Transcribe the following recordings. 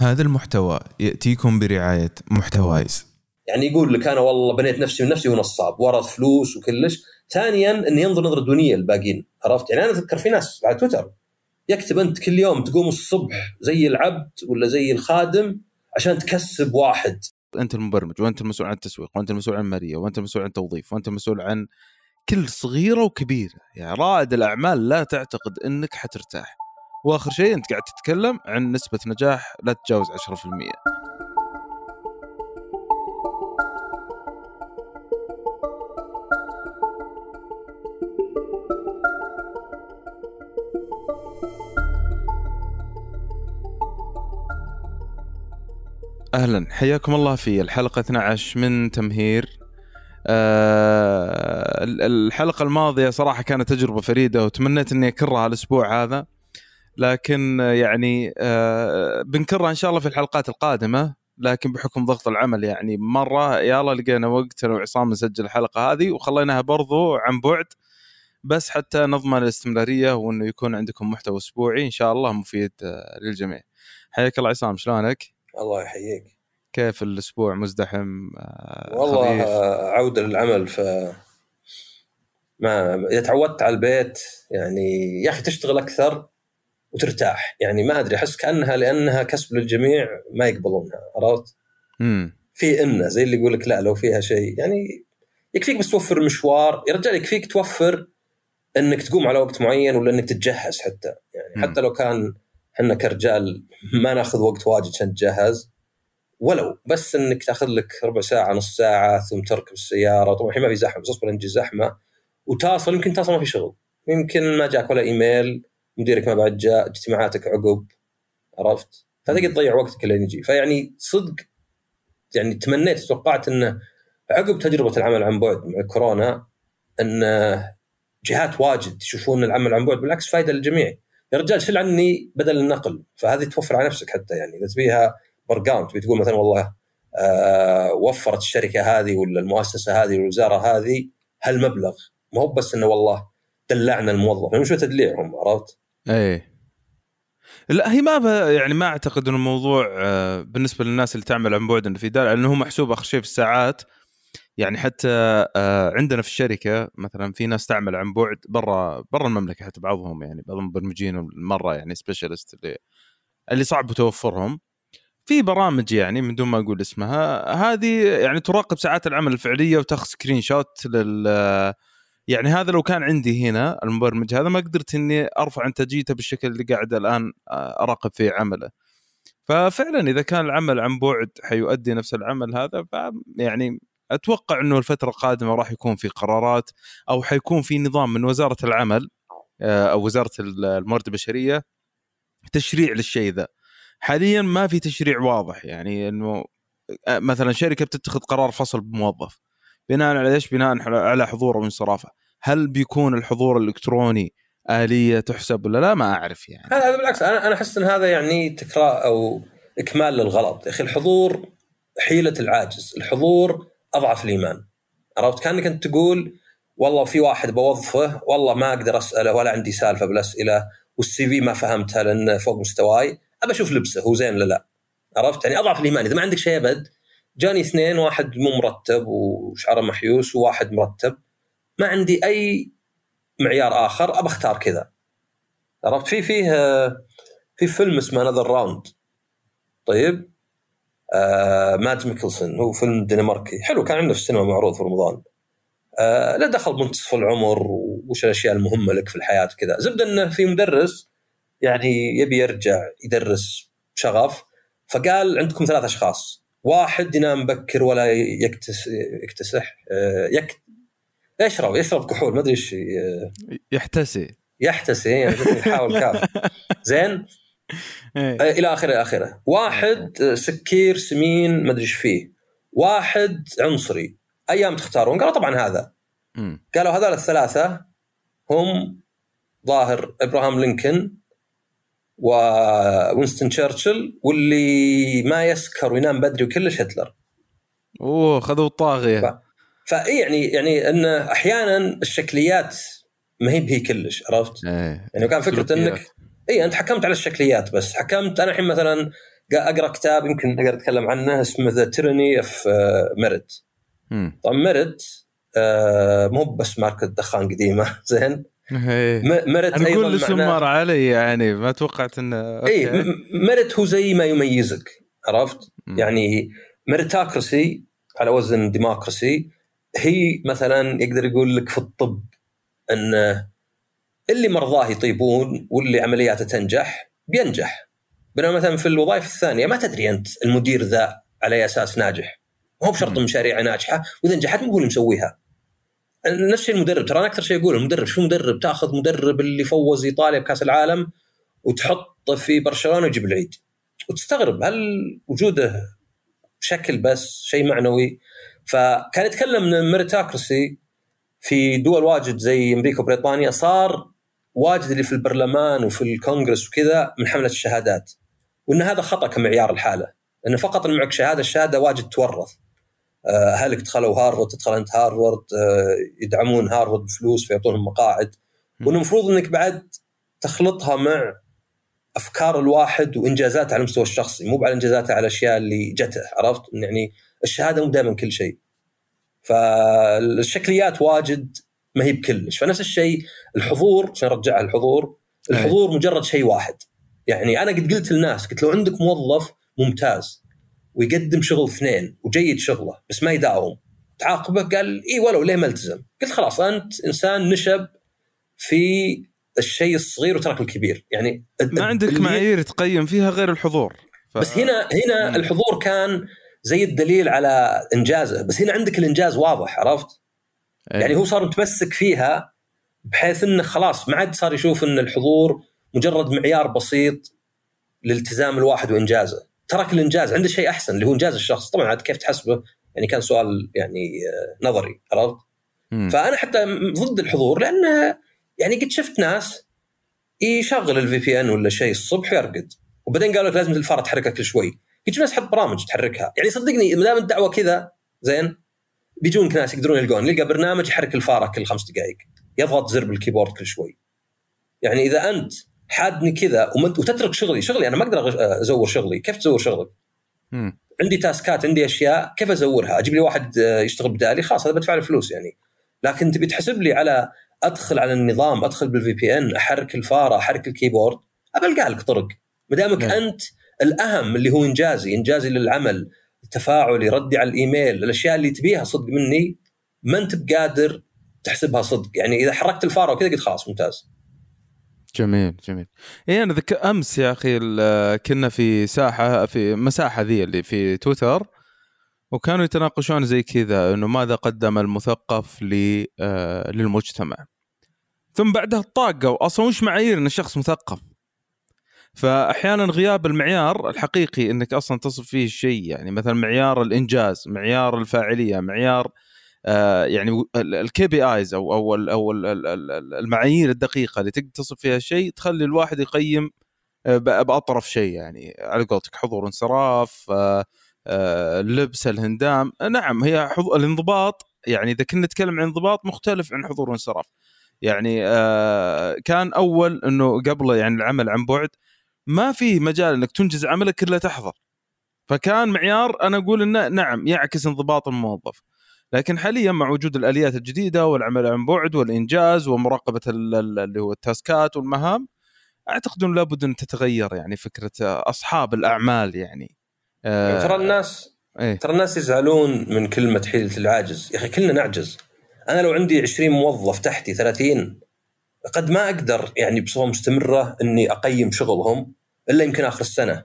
هذا المحتوى يأتيكم برعاية محتوايز. يعني يقول لك أنا والله بنيت نفسي من نفسي ونصاب ورث فلوس وكلش. ثانيا انه ينظر نظرة دونية للباقيين عرفت؟ يعني أنا اتذكر في ناس على تويتر يكتب أنت كل يوم تقوم الصبح زي العبد ولا زي الخادم عشان تكسب واحد. أنت المبرمج وأنت المسؤول عن التسويق وأنت المسؤول عن المالية وأنت المسؤول عن التوظيف وأنت المسؤول عن كل صغيرة وكبيرة. يعني رائد الأعمال لا تعتقد إنك حترتاح. وآخر شيء أنت قاعد تتكلم عن نسبة نجاح لا تتجاوز 10% أهلا. حياكم الله في الحلقة 12 من تمهير. أه الحلقة الماضية صراحة كانت تجربة فريدة وتمنيت إني أكررها الأسبوع هذا. لكن يعني أه بنكرها إن شاء الله في الحلقات القادمة لكن بحكم ضغط العمل يعني مرة يلا لقينا وقت أنا وعصام نسجل الحلقة هذه وخليناها برضو عن بعد بس حتى نضمن الاستمرارية وإنه يكون عندكم محتوى أسبوعي إن شاء الله مفيد للجميع. حياك الله عصام شلونك؟ الله يحييك كيف الأسبوع مزدحم والله خبيف. عودة للعمل ف ما اذا تعودت على البيت يعني يا أخي تشتغل أكثر وترتاح. يعني ما أدري أحس كأنها لأنها كسب للجميع ما يقبلونها عرفت؟ في انه زي اللي يقول لك لا لو فيها شيء. يعني يكفيك بس توفر مشوار. يا رجال يكفيك توفر إنك تقوم على وقت معين ولا إنك تتجهز حتى. يعني م. حتى لو كان إحنا كرجال ما ناخذ وقت واجد عشان نتجهز ولو بس إنك تاخذ لك ربع ساعة نص ساعة ثم تركب السيارة. طبعا الحين ما في زحمة بس أصبر زحمة وتصل يمكن تصل ما في شغل. يمكن ما جاك ولا إيميل. مديرك ما بعد جاء اجتماعاتك عقب عرفت؟ فتقعد تضيع وقتك لين يجي. فيعني صدق يعني تمنيت توقعت انه عقب تجربة العمل عن بعد مع كورونا إن جهات واجد يشوفون العمل عن بعد بالعكس فائده للجميع. يا رجال شيل عني بدل النقل. فهذه توفر على نفسك حتى يعني. إذا تبيها برقام تبي تقول مثلا والله آه وفرت الشركة هذه ولا المؤسسة هذه والوزارة هذه هالمبلغ. ما هو بس إنه والله دلعنا الموظف. يعني شو تدليعهم؟ عرفت؟ إيه. لا هي ما يعني ما أعتقد إنه الموضوع آه بالنسبة للناس اللي تعمل عن بعد انه في دلع لأنه هو محسوب آخر شيء في الساعات. يعني حتى آه عندنا في الشركة مثلا في ناس تعمل عن بعد برا برا المملكة حتى بعضهم يعني بعض المبرمجين مرة يعني specialist اللي اللي صعب توفرهم. في برامج يعني من دون ما أقول اسمها هذه يعني تراقب ساعات العمل الفعلية وتاخذ screenshot لل يعني هذا لو كان عندي هنا المبرمج هذا ما قدرت إني أرفع انتاجيته بالشكل اللي قاعد الآن أراقب فيه عمله. ففعلا إذا كان العمل عن بعد حيؤدي نفس العمل هذا يعني أتوقع إنه الفترة القادمة راح يكون في قرارات أو حيكون في نظام من وزارة العمل أو وزارة الموارد البشرية تشريع للشيء ذا. حاليا ما في تشريع واضح يعني إنه مثلا شركة بتتخذ قرار فصل بموظف بناء على إيش؟ بناء على حضوره وانصرافه، هل بيكون الحضور الإلكتروني آلية تحسب ولا لا؟ ما أعرف يعني. هذا بالعكس أنا أنا أحس إن هذا يعني تكرار أو إكمال للغلط، يا أخي الحضور حيلة العاجز، الحضور أضعف الإيمان. عرفت؟ كأنك أنت تقول والله في واحد بوظفه والله ما أقدر أسأله ولا عندي سالفة بالأسئلة والسي في ما فهمتها لأنه فوق مستواي، أبى أشوف لبسه هو زين ولا لا عرفت يعني أضعف الإيمان إذا ما عندك شيء أبد جاني اثنين واحد مو مرتب وشعره محيوس وواحد مرتب. ما عندي أي معيار آخر أبى أختار كذا. عرفت؟ في فيه في فيلم اسمه Another Round طيب؟ آه مادس ميكلسن هو فيلم دنماركي. حلو كان عنده في السينما معروض في رمضان. آه لا دخل منتصف العمر وش الأشياء المهمة لك في الحياة كذا. زبده إنه في مدرس يعني يبي يرجع يدرس شغف فقال عندكم ثلاث أشخاص. واحد ينام بكر ولا يكتس يكتسح آه، يك يشرب يشرب كحول ما أدري إيش آه، يحتسي. يحتسي يعني يحاول كاف. زين؟ إيه. آه، إلى آخره إلى آخره. واحد سكير سمين ما أدري إيش فيه. واحد عنصري. أيام تختارون؟ قالوا طبعا هذا. قالوا هذول الثلاثة هم ظاهر إبراهام لينكولن ووينستون تشرشل واللي ما يسكر وينام بدري وكلش هتلر. أوه خذوا الطاغية. ف... فاي يعني يعني إن أحيانا الشكليات ما هي بهي كلش عرفت؟ إيه. يعني كان فكرة انك اي أنت حكمت على الشكليات بس. حكمت أنا الحين مثلا أقرأ كتاب يمكن أقدر أتكلم عنه اسمه The Tyranny of Merit طبعا merit آه، مو بس ماركة دخان قديمة زين؟ merit أيضا كل اسم مر علي يعني ما توقعت انه اي merit هو زي ما يميزك عرفت؟ م. يعني meritocracy على وزن democracy هي مثلا يقدر يقول لك في الطب إن اللي مرضاه يطيبون واللي عملياته تنجح بينجح. بينما مثلا في الوظائف الثانية ما تدري أنت المدير ذا على اي أساس ناجح. مو بشرط مشاريع ناجحة وإذا نجحت مو هو اللي مسويها نفس الشيء المدرب ترى أنا أكثر شيء أقول المدرب شو مدرب؟ تأخذ مدرب اللي فوز إيطاليا بكأس العالم وتحطه في برشلونة ويجيب العيد. وتستغرب هل وجوده شكل بس شيء معنوي؟ فكان يتكلم إن ال meritocracy في دول واجد زي أمريكا وبريطانيا صار واجد اللي في البرلمان وفي الكونغرس وكذا من حملة الشهادات. وإن هذا خطأ كمعيار الحالة انه فقط معك شهادة الشهادة واجد تورث. أهلك دخلوا هارفرد تدخل انت هارفرد آه، يدعمون هارفرد بفلوس فيعطونهم مقاعد. والمفروض إنك بعد تخلطها مع أفكار الواحد وإنجازاته على المستوى الشخصي مو على إنجازاته على الأشياء اللي جته عرفت؟ يعني الشهادة مو دائما كل شيء. فالشكليات واجد ما هي بكلش. فنفس الشيء الحضور عشان أرجع الحضور الحضور مجرد شيء واحد. يعني أنا قد قلت للناس قلت لو عندك موظف ممتاز ويقدم شغل اثنين وجيد شغله بس ما يداوم. تعاقبه قال إي ولو ليه ما التزم. قلت خلاص أنت إنسان نشب في الشيء الصغير وترك الكبير. يعني ما عندك معايير تقيم فيها غير الحضور. ف... بس هنا هنا الحضور كان زي الدليل على إنجازه. بس هنا عندك الإنجاز واضح عرفت؟ أيه. يعني هو صار متمسك فيها بحيث إنه خلاص ما عاد صار يشوف إن الحضور مجرد معيار بسيط لالتزام الواحد وإنجازه. ترك الإنجاز عنده شيء أحسن اللي هو إنجاز الشخص. طبعا عاد كيف تحسبه؟ يعني كان سؤال يعني آه، نظري عرفت؟ فأنا حتى ضد الحضور لأنه يعني قد شفت ناس يشغل الفي بي ان ولا شيء الصبح ويرقد. وبعدين قالوا لك لازم الفاره تحركها كل شوي. قلت ناس حط برامج تحركها. يعني صدقني ما دام الدعوة كذا زين بيجونك ناس يقدرون يلقون. يلقى برنامج يحرك الفارة كل خمس دقائق يضغط زر بالكيبورد كل شوي. يعني إذا أنت حادني كذا وتترك شغلي. شغلي أنا ما أقدر أزور شغلي. كيف تزور شغلك؟ مم. عندي تاسكات عندي أشياء كيف أزورها؟ أجيب لي واحد آه، يشتغل بدالي خلاص هذا بدفع له فلوس يعني. لكن تبي تحسب لي على أدخل على النظام أدخل بال VPN أحرك الفارة أحرك الكيبورد ابى لك طرق. ما دامك أنت الأهم اللي هو إنجازي إنجازي للعمل تفاعلي ردي على الإيميل الأشياء اللي تبيها صدق مني ما أنت بقادر تحسبها صدق. يعني إذا حركت الفارة وكذا قلت خلاص ممتاز. جميل جميل. اي أنا ذك أمس يا أخي كنا في ساحة في مساحة ذي اللي في تويتر وكانوا يتناقشون زي كذا إنه ماذا قدم المثقف آه، للمجتمع. ثم بعدها طاقوا. أصلا وش معايير إن الشخص مثقف؟ فاحيانا غياب المعيار الحقيقي إنك أصلا تصف فيه الشيء يعني مثلا معيار الإنجاز معيار الفاعلية معيار آه يعني ال KPIs أو أو أو المعايير الدقيقة اللي تقدر تصف فيها الشيء تخلي الواحد يقيم آه، بأطرف شيء يعني. على قولتك حضور انصراف آه آه لبس الهندام. نعم هي الانضباط يعني إذا كنا نتكلم عن انضباط مختلف عن حضور وانصراف يعني آه كان أول إنه قبل يعني العمل عن بعد ما في مجال إنك تنجز عملك إلا تحضر. فكان معيار أنا أقول إنه نعم يعكس انضباط الموظف. لكن حاليا مع وجود الآليات الجديدة والعمل عن بعد والإنجاز ومراقبة اللي هو التاسكات والمهام أعتقد إنه لابد إن تتغير يعني فكرة أصحاب الأعمال يعني. آه ترى الناس إيه؟ ترى الناس يزعلون من كلمة حيلة العاجز. يا أخي كلنا نعجز. أنا لو عندي 20 موظف تحتي 30 قد ما أقدر يعني بصفة مستمرة إني أقيم شغلهم إلا يمكن آخر السنة.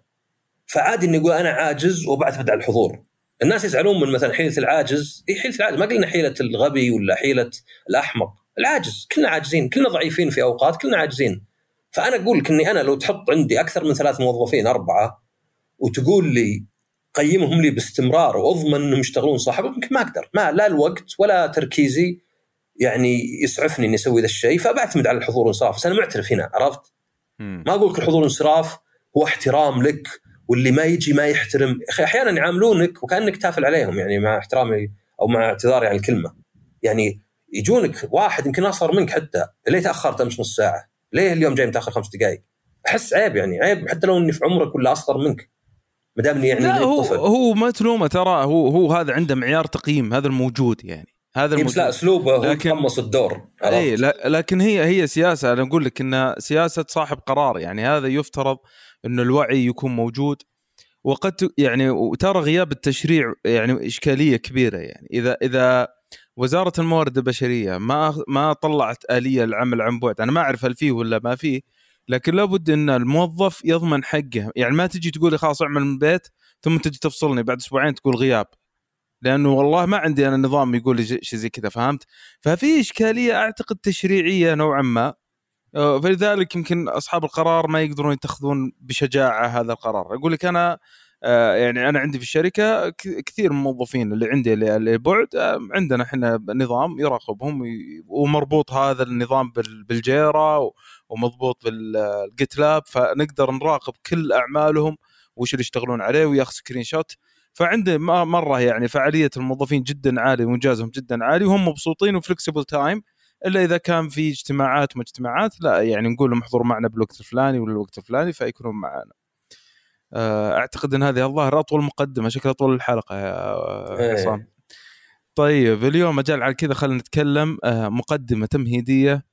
فعادي إني أقول أنا عاجز وبعتمد على الحضور. الناس يزعلون من مثلا حيلة العاجز اي حيلة العاجز؟ ما قلنا حيلة الغبي ولا حيلة الأحمق. العاجز كلنا عاجزين كلنا ضعيفين في أوقات كلنا عاجزين. فأنا أقول لك إني أنا لو تحط عندي أكثر من ثلاث موظفين أربعة وتقول لي قيمهم لي باستمرار وأضمن إنهم يشتغلون صح يمكن ما أقدر. ما لا الوقت ولا تركيزي يعني يسعفني إني أسوي ذا الشيء فبعتمد على الحضور والانصراف. بس أنا معترف هنا عرفت؟ ما أقول لك الحضور والانصراف هو احترام لك واللي ما يجي ما يحترم. أخي أحيانا يعاملونك وكأنك تافل عليهم يعني مع احترامي أو مع اعتذاري عن الكلمة. يعني يجونك واحد يمكن أصغر منك حتى. ليه تأخرت أمس نص ساعة؟ ليه اليوم جاي متأخر خمس دقائق؟ أحس عيب يعني. عيب حتى لو إني في عمرك ولا أصغر منك. ما دام يعني لا هو طفل. هو ما تلومه ترى. هو هو هذا عنده معيار تقييم. هذا الموجود يعني. هذا إيه، بس لا الموجود. أسلوبه هو لكن- تقمص الدور؟ اي لكن هي هي سياسة. أنا أقول لك انها سياسة صاحب قرار يعني. هذا يفترض إنه الوعي يكون موجود. وقد يعني وترى غياب التشريع يعني إشكالية كبيرة يعني. إذا إذا وزارة الموارد البشرية ما ما طلعت آلية للعمل عن بعد أنا ما أعرف هل فيه ولا ما فيه لكن لابد إن الموظف يضمن حقه. يعني ما تجي تقول لي خلاص أعمل من البيت ثم تجي تفصلني بعد أسبوعين تقول غياب. لأنه والله ما عندي أنا نظام يقول لي شيء زي كذا فهمت؟ ففي إشكالية أعتقد تشريعية نوعا ما. فلذلك يمكن أصحاب القرار ما يقدرون يتخذون بشجاعة هذا القرار. أقول لك أنا آه، يعني أنا عندي في الشركة كثير من الموظفين اللي عندي اللي اللي بعد آه، عندنا إحنا نظام يراقبهم ومربوط هذا النظام بال- بالجيرا و- ومضبوط بالجيت لاب فنقدر نراقب كل أعمالهم وش اللي يشتغلون عليه وياخذ screenshot فعنده مرة يعني فعالية الموظفين جدا عاليه وإنجازهم جدا عالي وهم مبسوطين و flexible time إلا إذا كان في اجتماعات وما اجتماعات لا يعني نقول لهم احضروا معنا بالوقت الفلاني ولا الوقت الفلاني فيكونون معنا. آه، أعتقد إن هذه الظاهر أطول مقدمة شكلها طول الحلقة يا إيه. عصام. طيب اليوم مجال على كذا خلينا نتكلم آه، مقدمة تمهيدية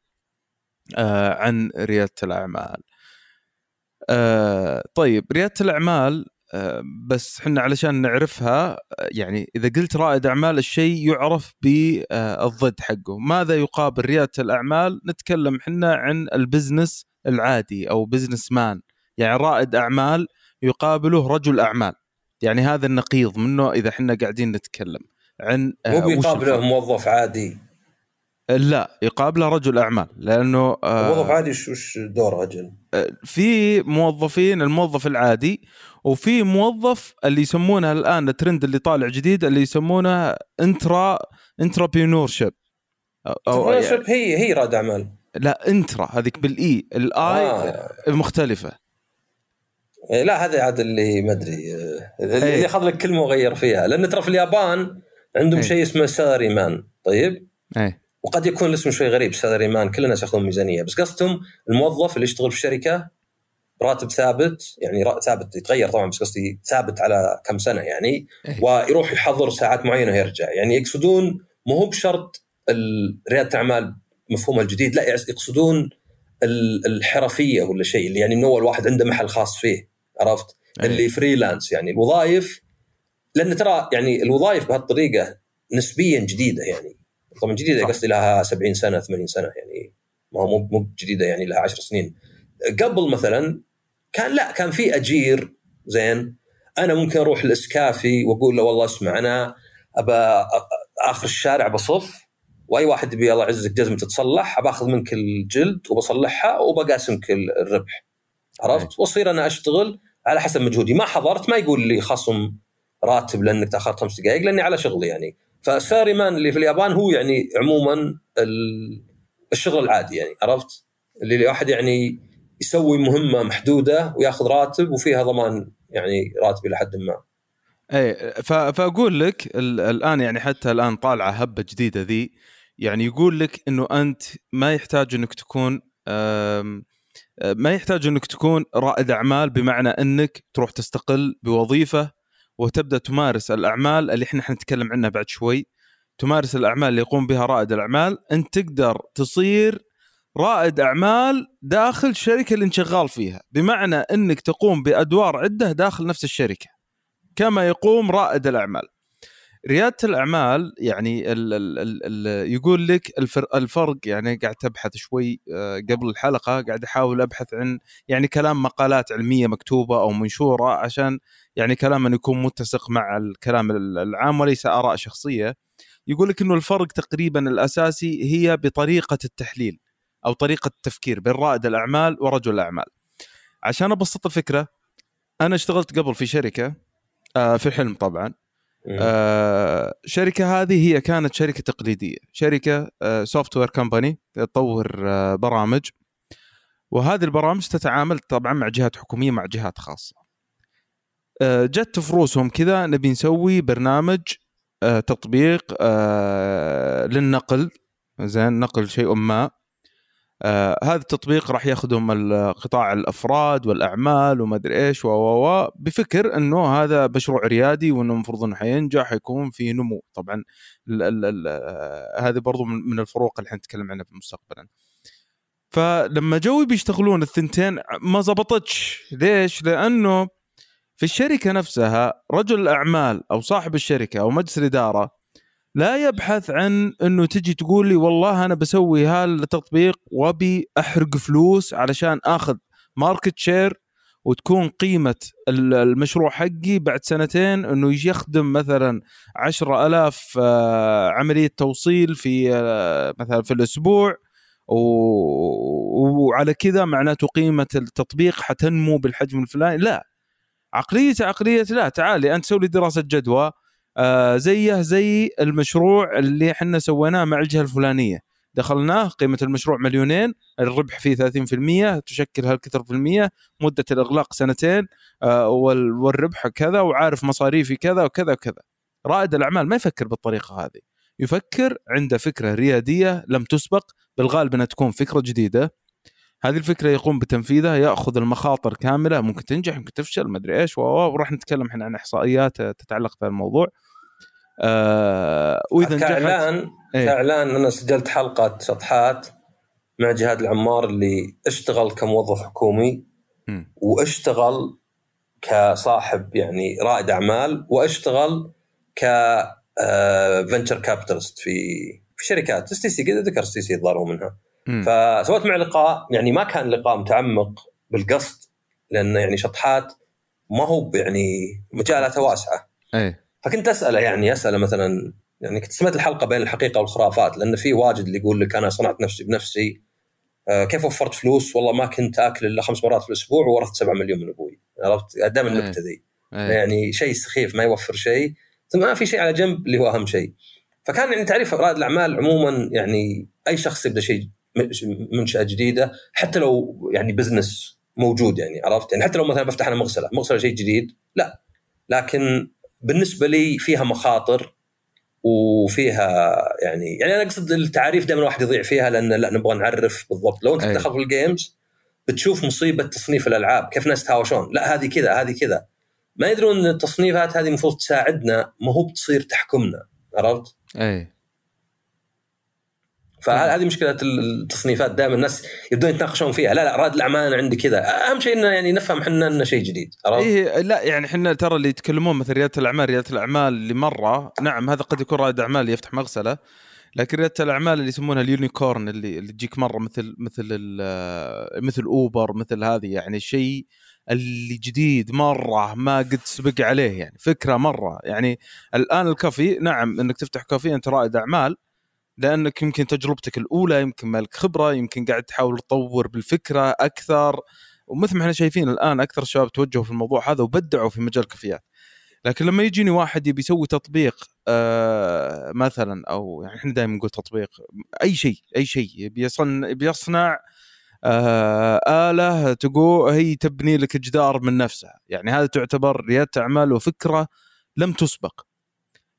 آه، عن ريادة الأعمال. آه، طيب ريادة الأعمال آه، بس إحنا علشان نعرفها آه، يعني إذا قلت رائد أعمال الشيء يعرف بالضد حقه، ماذا يقابل ريادة الأعمال؟ نتكلم إحنا عن ال business العادي أو businessman، يعني رائد أعمال يقابله رجل أعمال. يعني هذا النقيض منه إذا إحنا قاعدين نتكلم عن آه، مو بيقابله. موظف عادي لا يقابله رجل أعمال لأنه آه، موظف عادي وش دوره أجل؟ في موظفين الموظف العادي وفي موظف اللي يسمونه الآن الترند اللي طالع جديد اللي يسمونه intra entrepreneurship أو يعني هي هي رائد أعمال لا intra هذيك بال E ال I آه. مختلفة إيه، لا هذا عاد اللي ما أدري آه، اللي إيه. اخذ لك كلمة وغير فيها لأن ترى في اليابان عندهم إيه. شيء اسمه salaryman طيب اي وقد يكون الاسم شوي غريب salaryman كل الناس ياخذون ميزانية بس قصدهم الموظف اللي يشتغل في شركه براتب ثابت يعني ثابت يتغير طبعا بس قصدي ثابت على كم سنة يعني إيه. ويروح يحضر ساعات معينة ويرجع يعني يقصدون مو هو بشرط ريادة الأعمال مفهومها الجديد لا يقصدون ال- الحرفية ولا شيء اللي يعني من اول واحد عنده محل خاص فيه عرفت؟ أي. اللي freelance يعني الوظائف لأن ترى يعني الوظائف بهالطريقة نسبيا جديدة يعني طبعا جديدة. قصدي لها 70 سنة 80 سنة يعني ما هو مو مو جديدة يعني لها 10 سنين. قبل مثلا كان لا كان في أجير زين أنا ممكن أروح الإسكافي وأقول له والله اسمع أنا أبى آخر الشارع بصف وأي واحد يبي الله يعزك جزمة تتصلح باخذ منك الجلد وبصلحها وبقاسمك ال- الربح. عرفت؟ وأصير أنا أشتغل على حسب مجهودي. ما حضرت ما يقول لي خصم راتب لأنك تأخرت خمس دقائق لأني على شغلي يعني. فساري مان اللي في اليابان هو يعني عموما ال- الشغل العادي يعني عرفت؟ اللي الواحد يعني يسوي مهمة محدودة وياخذ راتب وفيها ضمان يعني راتب إلى حد ما. اي فأقول لك ال- الآن يعني حتى الآن طالعة هبة جديدة ذي يعني يقول لك إنه أنت ما يحتاج إنك تكون آه، ما يحتاج إنك تكون رائد أعمال بمعنى إنك تروح تستقل بوظيفة وتبدأ تمارس الأعمال اللي إحنا حنتكلم عنها بعد شوي. تمارس الأعمال اللي يقوم بها رائد الأعمال. أنت تقدر تصير رائد أعمال داخل الشركة اللي أنت شغال فيها. بمعنى إنك تقوم بأدوار عدة داخل نفس الشركة. كما يقوم رائد الأعمال. ريادة الأعمال يعني ال ال ال ال يقول لك الفر الفرق يعني قاعد ابحث شوي آه، قبل الحلقة قاعد أحاول أبحث عن يعني كلام مقالات علمية مكتوبة أو منشورة عشان يعني كلام يكون متسق مع الكلام ال- العام وليس آراء شخصية. يقول لك إنه الفرق تقريبا الأساسي هي بطريقة التحليل أو طريقة التفكير بين رائد الأعمال ورجل الأعمال. عشان أبسط الفكرة أنا اشتغلت قبل في شركة آه، في الحلم طبعا. آه، شركة هذه هي كانت شركة تقليدية. شركة سوفت وير كمباني تطور آه، برامج. وهذه البرامج تتعامل طبعا مع جهات حكومية مع جهات خاصة. آه، جت في روسهم كذا نبي نسوي برنامج آه، تطبيق آه، للنقل. زين نقل شيء ما. آه هذا التطبيق راح يخدم قطاع الأفراد والأعمال وما أدري إيش و بفكر إنه هذا مشروع ريادي وإنه المفروض إنه حينجح يكون في نمو. طبعا آه، هذه برضو من الفروق اللي حنتكلم عنها مستقبلا. فلما جو بيشتغلون الثنتين ما زبطتش. ليش؟ لأنه في الشركة نفسها رجل الأعمال أو صاحب الشركة أو مجلس الإدارة لا يبحث عن إنه تجي تقول لي والله أنا بسوي هالتطبيق وأبي أحرق فلوس علشان آخذ market share وتكون قيمة المشروع حقي بعد سنتين إنه يخدم مثلا عشرة ألاف آه، عملية توصيل في آه، مثلا في الأسبوع وعلى كذا معناته قيمة التطبيق حتنمو بالحجم الفلاني. لا. عقليته عقلية لا. تعالي أنت سوي دراسة جدوى آه زيه زي المشروع اللي إحنا سويناه مع الجهة الفلانية. دخلناه قيمة المشروع مليونين الربح فيه 30% تشكل هالكثر في المية مدة الإغلاق سنتين آه والربح كذا وعارف مصاريفي كذا وكذا وكذا. رائد الأعمال ما يفكر بالطريقة هذه. يفكر عنده فكرة ريادية لم تسبق بالغالب إنها تكون فكرة جديدة. هذه الفكرة يقوم بتنفيذها يأخذ المخاطر كاملة ممكن تنجح ممكن تفشل ما أدري إيش وراح نتكلم إحنا عن إحصائيات تتعلق بهالموضوع. آه وإذا كاعلان إيه؟ كاعلان أنا سجلت حلقة شطحات مع جهاد العمار اللي اشتغل كموظف حكومي م. واشتغل كصاحب يعني رائد أعمال واشتغل ك venture آه، capitalist في في شركات. اس تي سي ذكر اس تي سي الظاهر منها. فسويت معه لقاء يعني ما كان لقاء متعمق بالقصد لأن يعني شطحات ما هو يعني مجالاته واسعة. إيه. فكنت أسأله يعني أسأله مثلا يعني كنت سمعت الحلقة بين الحقيقة والخرافات لأن في واجد اللي يقول لك أنا صنعت نفسي بنفسي آه كيف وفرت فلوس؟ والله ما كنت آكل إلا خمس مرات في الأسبوع وورثت 7 مليون من أبوي. عرفت؟ دائما النكته ذي يعني شيء سخيف ما يوفر شيء. ثم ما في شيء على جنب اللي هو أهم شيء. فكان يعني تعريف رائد الأعمال عموما يعني أي شخص يبدأ شيء منشأة جديدة حتى لو يعني business موجود يعني عرفت؟ يعني حتى لو مثلا بفتح أنا مغسلة مغسلة شيء جديد لا. لكن بالنسبة لي فيها مخاطر وفيها يعني يعني أنا أقصد التعاريف دائما الواحد يضيع فيها لأن لا نبغى نعرف بالضبط. لو أنت تدخل في الجيمز بتشوف مصيبة تصنيف الألعاب كيف ناس تهاوشون؟ لا هذه كذا هذه كذا. ما يدرون إن التصنيفات هذه المفروض تساعدنا ما هو بتصير تحكمنا. عرفت؟ اي فهذه مشكلة التصنيفات دائما الناس يبدون يتناقشون فيها. لا لا رائد الأعمال أنا عندي كذا. أهم شيء إنه يعني نفهم إحنا إنه شيء جديد؟ إيه لا يعني إحنا ترى اللي يتكلمون مثل ريادة الأعمال ريادة الأعمال اللي مرة نعم هذا قد يكون رائد أعمال يفتح مغسلة لكن ريادة الأعمال اللي يسمونها ال unicorn اللي اللي تجيك مرة مثل مثل مثل أوبر مثل هذه يعني شيء اللي جديد مرة ما قد سبق عليه يعني فكرة مرة. يعني الآن الكافي نعم إنك تفتح كافي أنت رائد أعمال لأنك يمكن تجربتك الأولى يمكن مالك خبرة يمكن قاعد تحاول تطور بالفكرة أكثر. ومثل ما إحنا شايفين الآن أكثر الشباب توجهوا في الموضوع هذا وبدعوا في مجال الكافيات لكن لما يجيني واحد يبي يسوي تطبيق آه مثلا أو يعني إحنا دائما نقول تطبيق أي شيء أي شيء بيصنع بيصنع آه آلة تقول هي تبني لك جدار من نفسها. يعني هذا تعتبر ريادة أعمال وفكرة لم تسبق.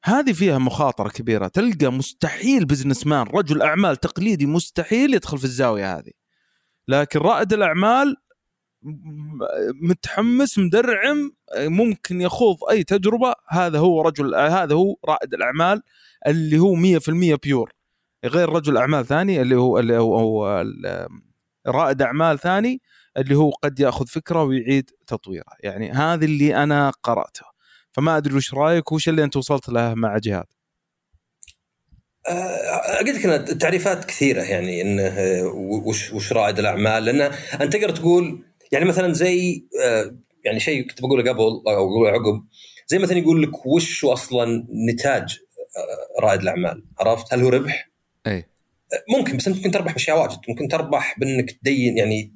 هذه فيها مخاطرة كبيرة. تلقى مستحيل بزنس مان رجل أعمال تقليدي مستحيل يدخل في الزاوية هذه. لكن رائد الأعمال متحمس مدرعم ممكن يخوض أي تجربة. هذا هو رجل هذا هو رائد الأعمال اللي هو 100% بيور غير رجل أعمال ثاني اللي هو اللي هو, هو رائد أعمال ثاني اللي هو قد يأخذ فكرة ويعيد تطويرها يعني هذا اللي أنا قراته فما أدري وش رأيك وش اللي أنت وصلت له مع جهاد؟ أه، قلت لك التعريفات كثيرة يعني انه وش وش رائد الأعمال. لأنه أنت تقدر تقول يعني مثلا زي أه، يعني شيء كنت بقوله قبل أو اقوله عقب زي مثلا يقول لك وش أصلا نتاج رائد الأعمال عرفت؟ هل هو ربح؟ أي. ممكن بس أنت ممكن تربح بأشياء واجد. ممكن تربح بأنك تدين يعني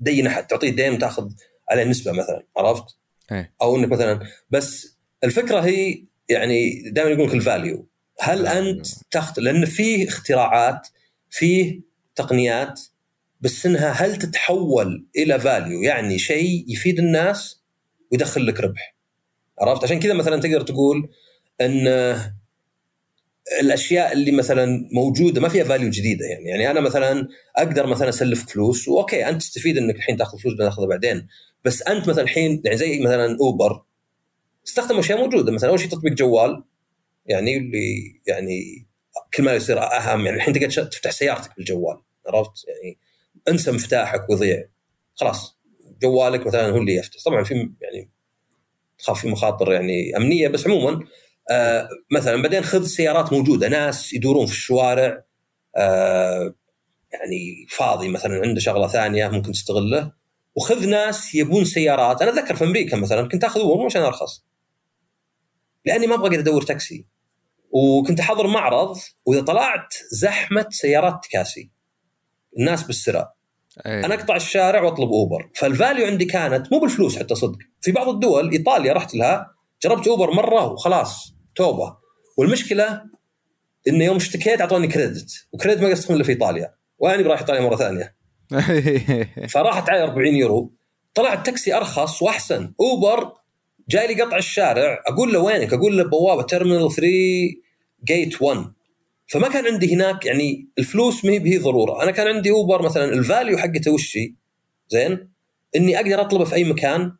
تدين أحد تعطيه دين تاخذ عليه نسبة مثلا عرفت؟ أي. أو إنك مثلا بس الفكرة هي يعني دائما يقول لك ال value هل أنت تخت... لأن في اختراعات فيه تقنيات بس إنها هل تتحول إلى value يعني شيء يفيد الناس ويدخل لك ربح. عرفت؟ عشان كذا مثلا تقدر تقول إن الأشياء اللي مثلا موجودة ما فيها value جديدة يعني. يعني أنا مثلا أقدر مثلا أسلف فلوس و okay أنت تستفيد إنك الحين تأخذ فلوس بناخذها بعدين. بس أنت مثلا الحين يعني زي مثلا أوبر استخدم أشياء موجودة. مثلا أول شيء تطبيق جوال يعني اللي يعني كل ما يصير أهم يعني الحين تقدر تفتح سيارتك بالجوال عرفت؟ يعني انسى مفتاحك ويضيع. خلاص جوالك مثلا هو اللي يفتح. طبعا في يعني تخاف في مخاطر يعني أمنية بس عموما آه مثلا بعدين خذ سيارات موجودة. ناس يدورون في الشوارع آه يعني فاضي مثلا عنده شغلة ثانية ممكن تستغله. وخذ ناس يبون سيارات. أنا أتذكر في أمريكا مثلا كنت آخذ اوبر عشان أرخص. لأني ما أبغى أدور تاكسي. وكنت أحضر معرض وإذا طلعت زحمة سيارات تكاسي. الناس بالسرعة. أيه. أنا أقطع الشارع وأطلب اوبر فال value عندي كانت مو بالفلوس حتى صدق. في بعض الدول إيطاليا رحت لها جربت اوبر مرة وخلاص. توبة والمشكلة إنه يوم اشتكيت أعطوني credit و credit ما يستخدم إلا في إيطاليا وأنا برايح إيطاليا مرة ثانية فراحت علي 40 يورو طلع التاكسي أرخص وأحسن أوبر جاي لي قطع الشارع أقول له وينك؟ أقول له بوابة terminal 3 gate 1 فما كان عندي هناك يعني الفلوس ما هي ضرورة، أنا كان عندي أوبر مثلا ال value حقته وش؟ زين؟ إني أقدر أطلبه في أي مكان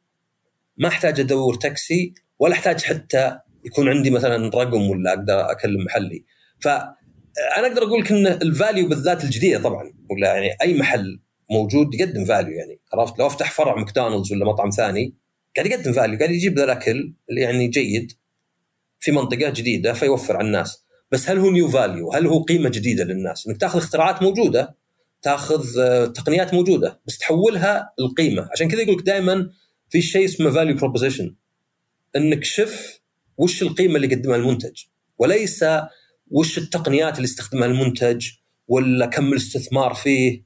ما أحتاج أدور تاكسي ولا أحتاج حتى يكون عندي مثلا رقم ولا أقدر أكلم محلي. ف أنا أقدر أقول لك إن ال value بالذات الجديدة طبعا ولا يعني أي محل موجود يقدم value يعني. عرفت؟ لو أفتح فرع ماكدونالدز ولا مطعم ثاني قاعد يقدم value قاعد يجيب ذا الأكل اللي يعني جيد في منطقة جديدة فيوفر على الناس. بس هل هو new value هل هو قيمة جديدة للناس؟ إنك تأخذ اختراعات موجودة تأخذ آه، تقنيات موجودة بس تحولها القيمة. عشان كذا يقول لك دائما في شيء اسمه value proposition إنك شف وش القيمة اللي يقدمها المنتج؟ وليس وش التقنيات اللي استخدمها المنتج ولا كم الاستثمار فيه؟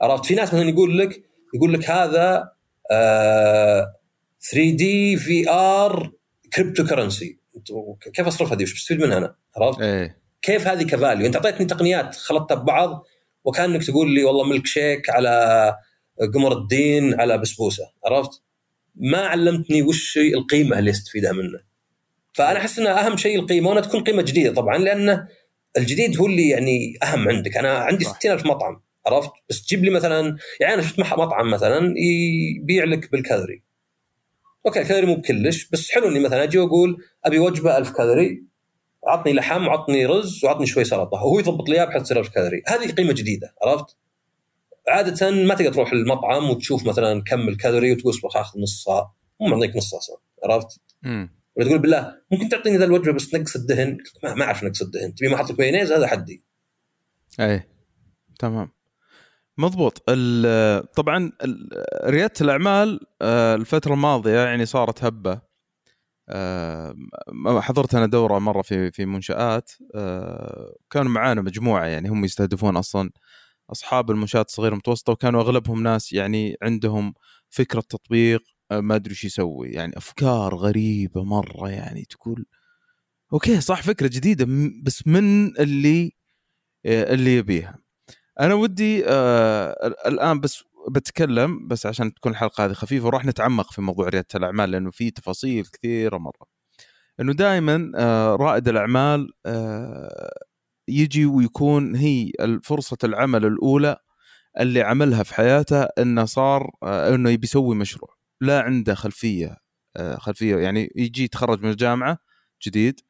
عرفت؟ في ناس مثلا يقول لك يقول لك هذا آه 3 D VR cryptocurrency كيف أصرف هذه؟ وش بستفيد منها أنا؟ عرفت؟ إيه. كيف هذه ك value؟ أنت أعطيتني تقنيات خلطتها ببعض وكأنك تقول لي والله ملك شيك على قمر الدين على بسبوسة. عرفت؟ ما علمتني وش القيمة اللي استفيدها منه. فأنا أحس ان أهم شيء القيمة وانها تكون قيمة جديدة طبعا لأنه الجديد هو اللي يعني أهم عندك. أنا عندي 60000 مطعم عرفت؟ بس تجيب لي مثلا يعني أنا شفت مطعم مثلا يبيع لك بال calorie. Okay calorie مو بكلش بس حلو إني مثلا أجي وأقول أبي وجبة 1000 كالوري عطني لحم وعطني رز وعطني شوي سلطة وهو يضبط لي اياها بحيث تصير 1000 كالوري. هذه قيمة جديدة عرفت؟ عادة ما تقدر تروح المطعم وتشوف مثلا كم الكالوري وتقول اصبر أخذ نصها مو معطيك نصها أصلا عرفت؟ ولا تقول بالله ممكن تعطيني ذا الوجبه بس نقص الدهن؟ ما, ما أعرف نقص الدهن. تبي ما أحط لك مايونيز؟ هذا حدي. اي تمام. مضبوط. طبعا ريادة الأعمال آه، الفترة الماضية يعني صارت هبة. آه، حضرت أنا دورة مرة في في منشآت. آه، كانوا معانا مجموعة يعني هم يستهدفون أصلا أصحاب المنشآت الصغيرة المتوسطة وكانوا أغلبهم ناس يعني عندهم فكرة تطبيق ما أدري إيش يسوي يعني أفكار غريبة مرة يعني تقول أوكي صح فكرة جديدة بس من اللي اللي يبيها. أنا ودي آه الآن بس بتكلم بس عشان تكون الحلقة هذه خفيفة وراح نتعمق في موضوع ريادة الأعمال لأنه في تفاصيل كثيرة مرة. إنه دائما آه رائد الأعمال آه يجي ويكون هي فرصة العمل الأولى اللي عملها في حياته إنه صار آه إنه يبي يسوي مشروع. لا عنده خلفية آه خلفية يعني يجي يتخرج من الجامعة جديد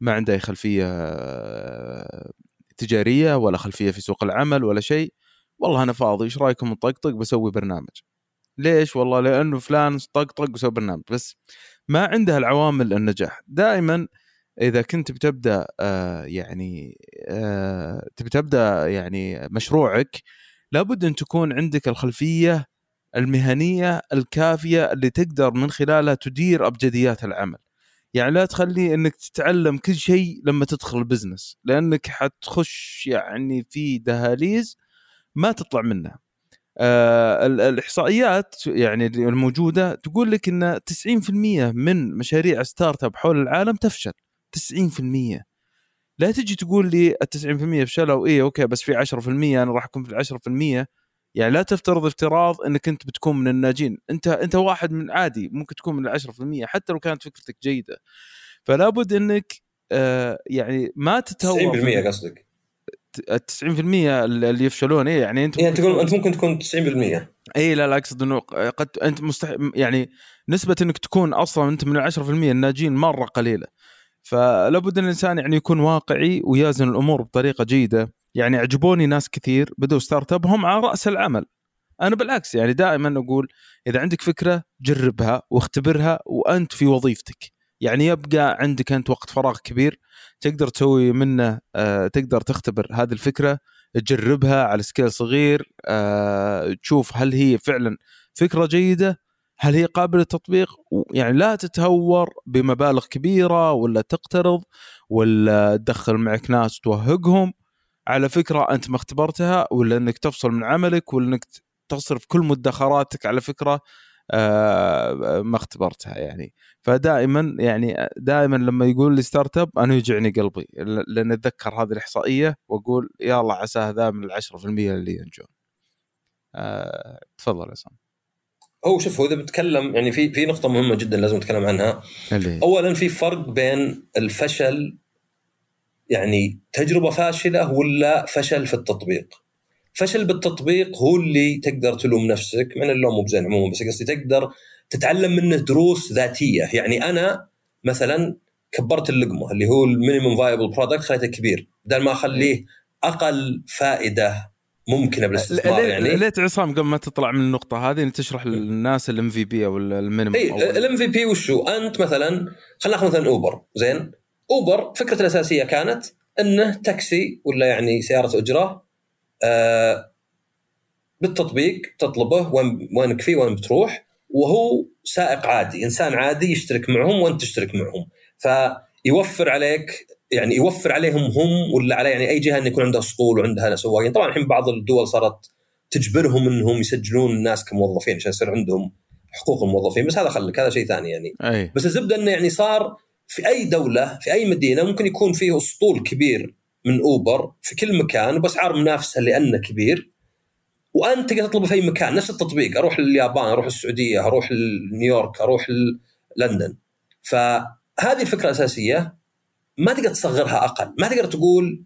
ما عنده أي خلفية آه تجارية ولا خلفية في سوق العمل ولا شيء. والله أنا فاضي إيش رأيكم نطقطق بسوي برنامج؟ ليش؟ والله لأنه فلان طقطق وسوي برنامج. بس ما عنده العوامل النجاح. دائما إذا كنت بتبدأ آه يعني تبي تبدأ يعني مشروعك لابد أن تكون عندك الخلفية المهنية الكافية اللي تقدر من خلالها تدير أبجديات العمل. يعني لا تخلي إنك تتعلم كل شيء لما تدخل البزنس لأنك حتخش يعني في دهاليز ما تطلع منها. آه الإحصائيات يعني الموجودة تقول لك إن 90% من مشاريع startup حول العالم تفشل. 90% لا تجي تقول لي ال 90% فشلوا. إيه okay بس في 10% أنا راح أكون في ال 10% يعني لا تفترض افتراض إنك أنت بتكون من الناجين. أنت أنت واحد من عادي ممكن تكون من 10% حتى لو كانت فكرتك جيدة. فلا بد إنك آه يعني ما تتهور. 90% قصدك. ال 90% اللي يفشلون. اي يعني أنت يعني تقول أنت ممكن تكون 90% اي لا لا أقصد إنه قد أنت مستحيل يعني نسبة إنك تكون أصلا أنت من 10% الناجين مرة قليلة. فلابد إن الإنسان يعني يكون واقعي ويازن الأمور بطريقة جيدة. يعني عجبوني ناس كثير بدوا startup هم على رأس العمل. أنا بالعكس يعني دائما أقول إذا عندك فكرة جربها واختبرها وأنت في وظيفتك. يعني يبقى عندك أنت وقت فراغ كبير تقدر تسوي منه آه تقدر تختبر هذه الفكرة تجربها على scale صغير آه تشوف هل هي فعلا فكرة جيدة هل هي قابلة للتطبيق يعني لا تتهور بمبالغ كبيرة ولا تقترض ولا تدخل معك ناس توهقهم. على فكرة أنت ما اختبرتها ولا إنك تفصل من عملك ولا إنك تصرف كل مدخراتك على فكرة آه، ما اختبرتها يعني فدائما يعني دائما لما يقول لي startup أنا يوجعني قلبي لأن أتذكر هذه الإحصائية وأقول يا الله عساه ذا من ال 10% اللي ينجون. أه تفضل يا سام. هو شوف هو إذا بتكلم يعني في في نقطة مهمة جدا لازم نتكلم عنها. اللي. اولا في فرق بين الفشل يعني تجربة فاشلة ولا فشل في التطبيق. فشل بالتطبيق هو اللي تقدر تلوم نفسك مع إن اللوم مو بزين عموما بس قصدي تقدر تتعلم منه دروس ذاتية. يعني أنا مثلا كبرت اللقمة اللي هو ال minimum viable product خليته كبير. بدل ما أخليه أقل فائدة ممكنة بالاستثمار يعني. ليت عصام قبل ما تطلع من النقطة هذه؟ تشرح للناس ال MVP أو ال minimum اي ال MVP وشو؟ أنت مثلا خلينا نأخذ مثلا اوبر زين؟ اوبر فكرته الأساسية كانت إنه تاكسي ولا يعني سيارة اجره آه بالتطبيق تطلبه وين وينك فيه وين بتروح وهو سائق عادي إنسان عادي يشترك معهم وأنت تشترك معهم. فيوفر عليك يعني يوفر عليهم هم ولا على يعني أي جهة إنه يكون عندها اسطول وعندها سواقين. طبعا الحين بعض الدول صارت تجبرهم إنهم يسجلون الناس كموظفين عشان يصير عندهم حقوق الموظفين بس هذا خلك هذا شيء ثاني يعني. أي. بس الزبدة إنه يعني صار في أي دولة في أي مدينة ممكن يكون فيه أسطول كبير من أوبر في كل مكان باسعار منافسة لأنه كبير. وأنت تقدر تطلبه في أي مكان نفس التطبيق أروح اليابان أروح السعوديه أروح نيويورك أروح لندن فهذه الفكرة الأساسية ما تقدر تصغرها أقل. ما تقدر تقول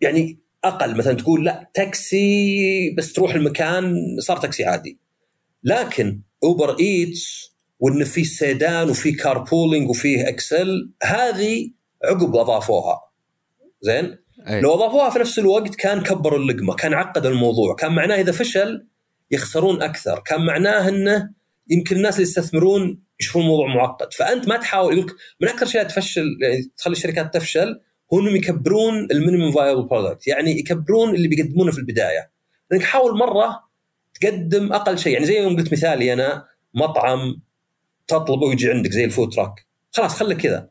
يعني أقل مثلا تقول لا تاكسي بس تروح المكان صار تاكسي عادي. لكن أوبر إيتس وانه في سيدان وفي carpooling وفيه XL هذه عقب أضافوها. زين؟ أي. لو أضافوها في نفس الوقت كان كبروا اللقمة كان عقدوا الموضوع. كان معناه إذا فشل يخسرون أكثر. كان معناه إنه يمكن الناس اللي يستثمرون يشوفون الموضوع معقد. فأنت ما تحاول يقول من أكثر شيء تفشل يعني تخلي الشركات تفشل هو إنهم يكبرون ال minimum viable product يعني يكبرون اللي بيقدمونه في البداية. لأنك حاول مرة تقدم أقل شيء. يعني زي ما قلت مثالي أنا مطعم تطلبه ويجي عندك زي ال food truck. خلاص خليك كذا.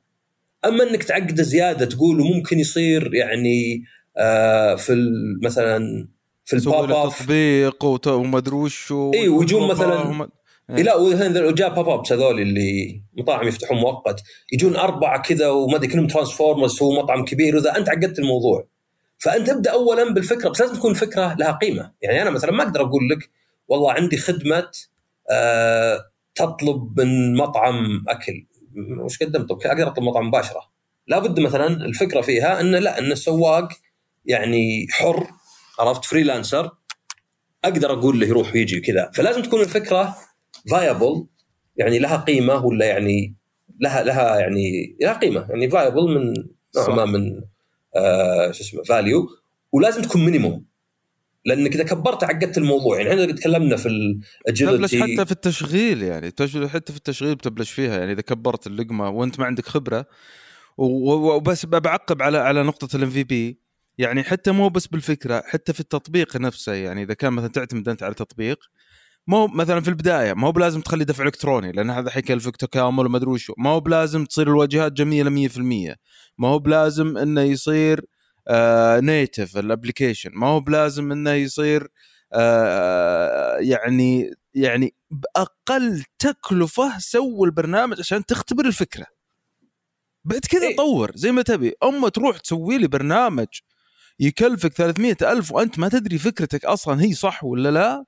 أما إنك تعقده زيادة تقول ممكن يصير يعني آه في مثلا في ال pop up تطبيق وما ادري وش إي ويجون مثلا لا وجاء pop ups هذول اللي مطاعم يفتحون مؤقت يجون أربعة كذا وما أدري كلهم transformers هو مطعم كبير واذا أنت عقدت الموضوع. فأنت ابدأ اولا بالفكرة بس لازم تكون فكرة لها قيمة. يعني أنا مثلا ما أقدر أقول لك والله عندي خدمة آه تطلب من مطعم أكل. وش قدمت؟ أقدر أطلب مطعم مباشرة. لابد مثلا الفكرة فيها انه لا إن السواق يعني حر عرفت؟ freelancer أقدر أقول له يروح ويجي وكذا. فلازم تكون الفكرة viable يعني لها قيمة ولا يعني لها لها يعني لها قيمة. يعني viable من نوع ما من آه شو اسمه value ولازم تكون minimum لانك اذا كبرت عقدت الموضوع. يعني إحنا تكلمنا في ال agility حتى في التشغيل يعني. حتى في التشغيل بتبلش فيها. يعني إذا كبرت اللقمة وأنت ما عندك خبرة وبس بعقب على على نقطة ال MVP يعني حتى مو بس بالفكرة حتى في التطبيق نفسه. يعني إذا كان مثلا تعتمد أنت على تطبيق مو مثلا في البداية ما هو بلازم تخلي دفع إلكتروني لأن هذا حيكلفك تكامل وما أدري وشو ما هو بلازم تصير الواجهات جميلة 100% ما هو بلازم إنه يصير native ال application ما هو بلازم إنه يصير آه يعني يعني بأقل تكلفة سوي البرنامج عشان تختبر الفكرة. بعد كذا إيه؟ طور زي ما تبي. أما تروح تسوي لي برنامج يكلفك 300 ألف وأنت ما تدري فكرتك أصلا هي صح ولا لا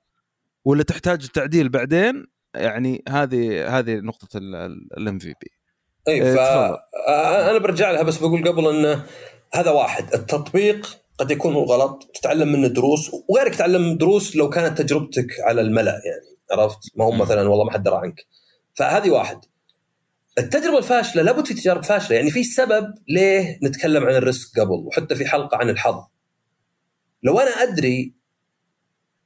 ولا تحتاج التعديل بعدين يعني هذه هذه نقطة الام في بي اي إيه، فانا برجع لها بس بقول قبل إنه هذا واحد. التطبيق قد يكون هو غلط تتعلم منه دروس وغيرك تتعلم دروس لو كانت تجربتك على الملأ يعني عرفت؟ ما هو. مثلا والله ما حد درى عنك. فهذه واحد. التجربة الفاشلة لابد في تجارب فاشلة. يعني في سبب ليه نتكلم عن الريسك قبل وحتى في حلقة عن الحظ. لو أنا أدري